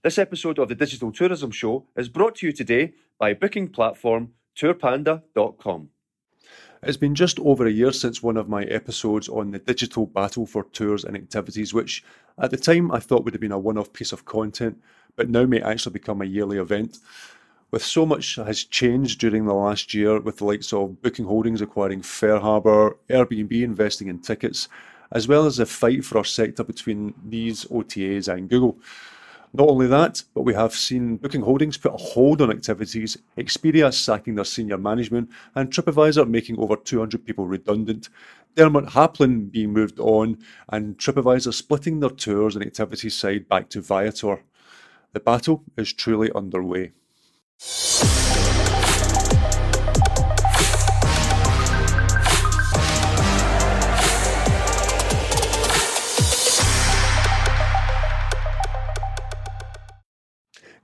This episode of the Digital Tourism Show is brought to you today by booking platform tourpanda.com. It's been just over a year since one of my episodes on the digital battle for tours and activities, which at the time I thought would have been a one off piece of content, but now may actually become a yearly event. With so much has changed during the last year, with the likes of Booking Holdings acquiring FareHarbor, Airbnb investing in Tiqets, as well as the fight for our sector between these OTAs and Google. Not only that, but we have seen Booking Holdings put a hold on activities, Expedia sacking their senior management, and TripAdvisor making over 200 people redundant, Dermot Halpin being moved on, and TripAdvisor splitting their tours and activities side back to Viator. The battle is truly underway.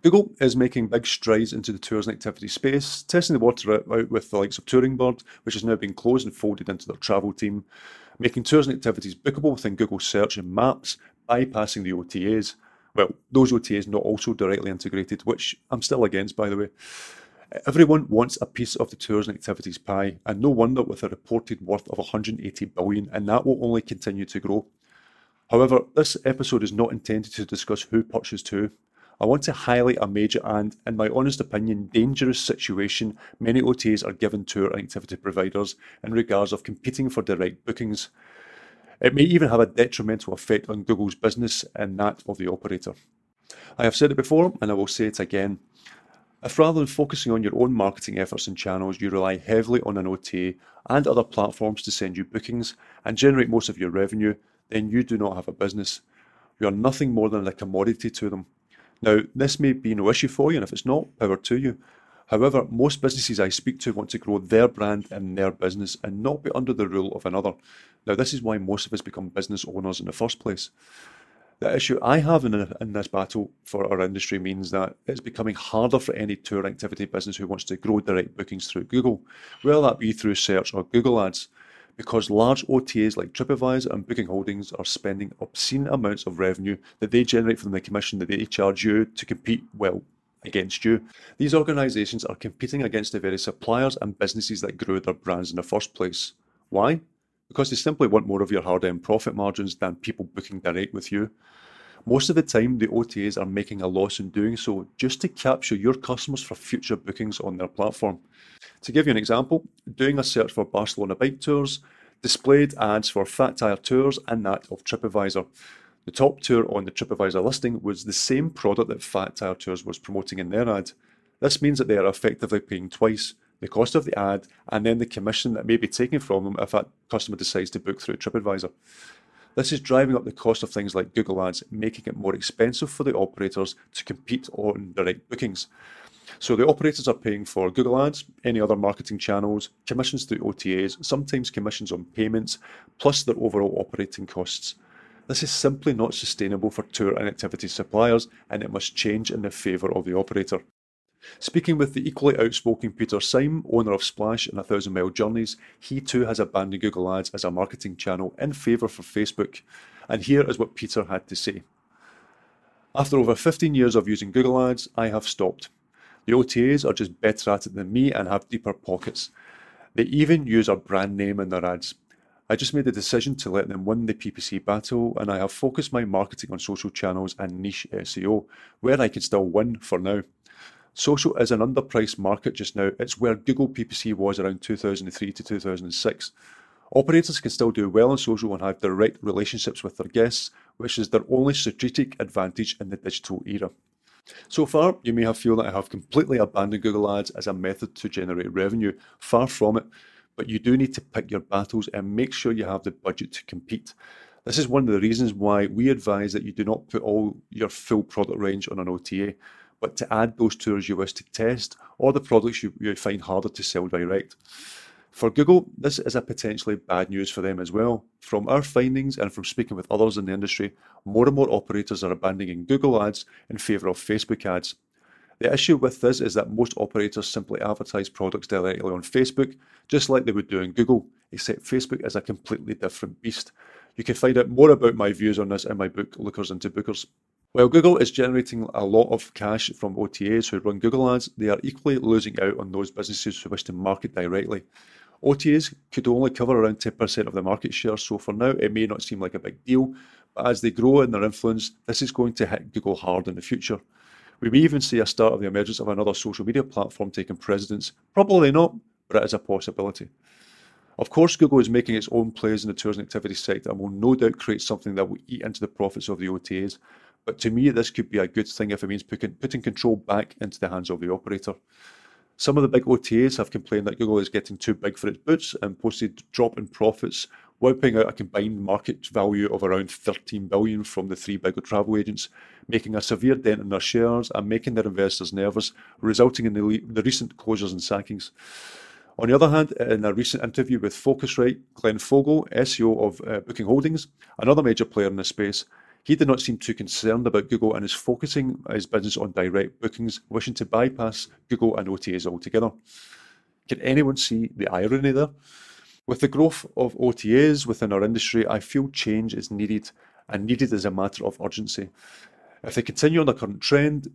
Google is making big strides into the tours and activity space, testing the water out with the likes of Touring Bird, which has now been closed and folded into their travel team, making tours and activities bookable within Google Search and Maps, bypassing the OTAs. Well, those OTAs not also directly integrated, which I'm still against, by the way. Everyone wants a piece of the tours and activities pie, and no wonder with a reported worth of 180 billion, and that will only continue to grow. However, this episode is not intended to discuss who purchased who. I want to highlight a major and, in my honest opinion, dangerous situation many OTAs are given tour and activity providers in regards of competing for direct bookings. It may even have a detrimental effect on Google's business and that of the operator. I have said it before and I will say it again. If rather than focusing on your own marketing efforts and channels, you rely heavily on an OTA and other platforms to send you bookings and generate most of your revenue, then you do not have a business. You are nothing more than a commodity to them. Now, this may be no issue for you, and if it's not, power to you. However, most businesses I speak to want to grow their brand and their business and not be under the rule of another. Now, this is why most of us become business owners in the first place. The issue I have in, in this battle for our industry means that it's becoming harder for any tour activity business who wants to grow direct bookings through Google, whether that be through search or Google Ads because large OTAs like TripAdvisor and Booking Holdings are spending obscene amounts of revenue that they generate from the commission that they charge you to compete, well, against you. These organisations are competing against the very suppliers and businesses that grew their brands in the first place. Why? Because they simply want more of your hard earned profit margins than people booking direct with you. Most of the time, the OTAs are making a loss in doing so just to capture your customers for future bookings on their platform. To give you an example, doing a search for Barcelona bike tours displayed ads for Fat Tire Tours and that of TripAdvisor. The top tour on the TripAdvisor listing was the same product that Fat Tire Tours was promoting in their ad. This means that they are effectively paying twice the cost of the ad and then the commission that may be taken from them if that customer decides to book through TripAdvisor. This is driving up the cost of things like Google Ads, making it more expensive for the operators to compete on direct bookings. So the operators are paying for Google Ads, any other marketing channels, commissions through OTAs, sometimes commissions on payments, plus their overall operating costs. This is simply not sustainable for tour and activity suppliers, and it must change in the favour of the operator. Speaking with the equally outspoken Peter Syme, owner of Splash and A Thousand Mile Journeys, he too has abandoned Google Ads as a marketing channel in favour for Facebook. And here is what Peter had to say. After over 15 years of using Google Ads, I have stopped. The OTAs are just better at it than me and have deeper pockets. They even use our brand name in their ads. I just made the decision to let them win the PPC battle, and I have focused my marketing on social channels and niche SEO, where I can still win for now. Social is an underpriced market just now. It's where Google PPC was around 2003 to 2006. Operators can still do well on social and have direct relationships with their guests, which is their only strategic advantage in the digital era. So far, you may have felt that I have completely abandoned Google Ads as a method to generate revenue. Far from it, but you do need to pick your battles and make sure you have the budget to compete. This is one of the reasons why we advise that you do not put all your full product range on an OTA, but to add those tours you wish to test or the products you, you find harder to sell direct. For Google, this is a potentially bad news for them as well. From our findings and from speaking with others in the industry, more and more operators are abandoning Google ads in favour of Facebook ads. The issue with this is that most operators simply advertise products directly on Facebook, just like they would do in Google, except Facebook is a completely different beast. You can find out more about my views on this in my book, Lookers into Bookers. While Google is generating a lot of cash from OTAs who run Google ads, they are equally losing out on those businesses who wish to market directly. OTAs could only cover around 10% of the market share, so for now it may not seem like a big deal, but as they grow in their influence, this is going to hit Google hard in the future. We may even see a start of the emergence of another social media platform taking precedence. Probably not, but it is a possibility. Of course, Google is making its own plays in the tourism activity sector and will no doubt create something that will eat into the profits of the OTAs. But to me, this could be a good thing if it means putting, putting control back into the hands of the operator. Some of the big OTAs have complained that Google is getting too big for its boots and posted drop in profits, wiping out a combined market value of around 13 billion from the three big travel agents, making a severe dent in their shares and making their investors nervous, resulting in the, the recent closures and sackings. On the other hand, in a recent interview with PhocusWire, Glenn Fogel, CEO of uh, Booking Holdings, another major player in the space, he did not seem too concerned about Google and is focusing his business on direct bookings, wishing to bypass Google and OTAs altogether. Can anyone see the irony there? With the growth of OTAs within our industry, I feel change is needed and needed as a matter of urgency. If they continue on the current trend,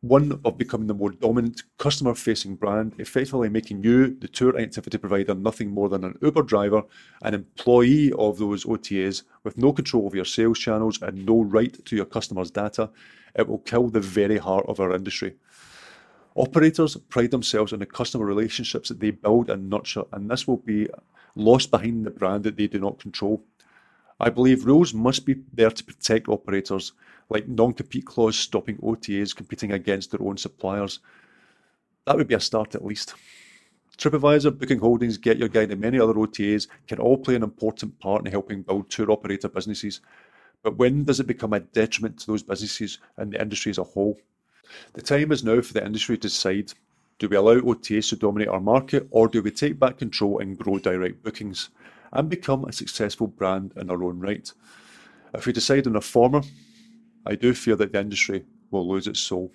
one of becoming the more dominant customer facing brand, effectively making you, the tour activity provider, nothing more than an Uber driver, an employee of those OTAs with no control over your sales channels and no right to your customers' data, it will kill the very heart of our industry. Operators pride themselves on the customer relationships that they build and nurture, and this will be lost behind the brand that they do not control. I believe rules must be there to protect operators, like non compete clause stopping OTAs competing against their own suppliers. That would be a start at least. TripAdvisor, Booking Holdings, GetYourGuide, and many other OTAs can all play an important part in helping build tour operator businesses. But when does it become a detriment to those businesses and the industry as a whole? The time is now for the industry to decide do we allow OTAs to dominate our market or do we take back control and grow direct bookings? and become a successful brand in our own right. If we decide on the former, I do fear that the industry will lose its soul.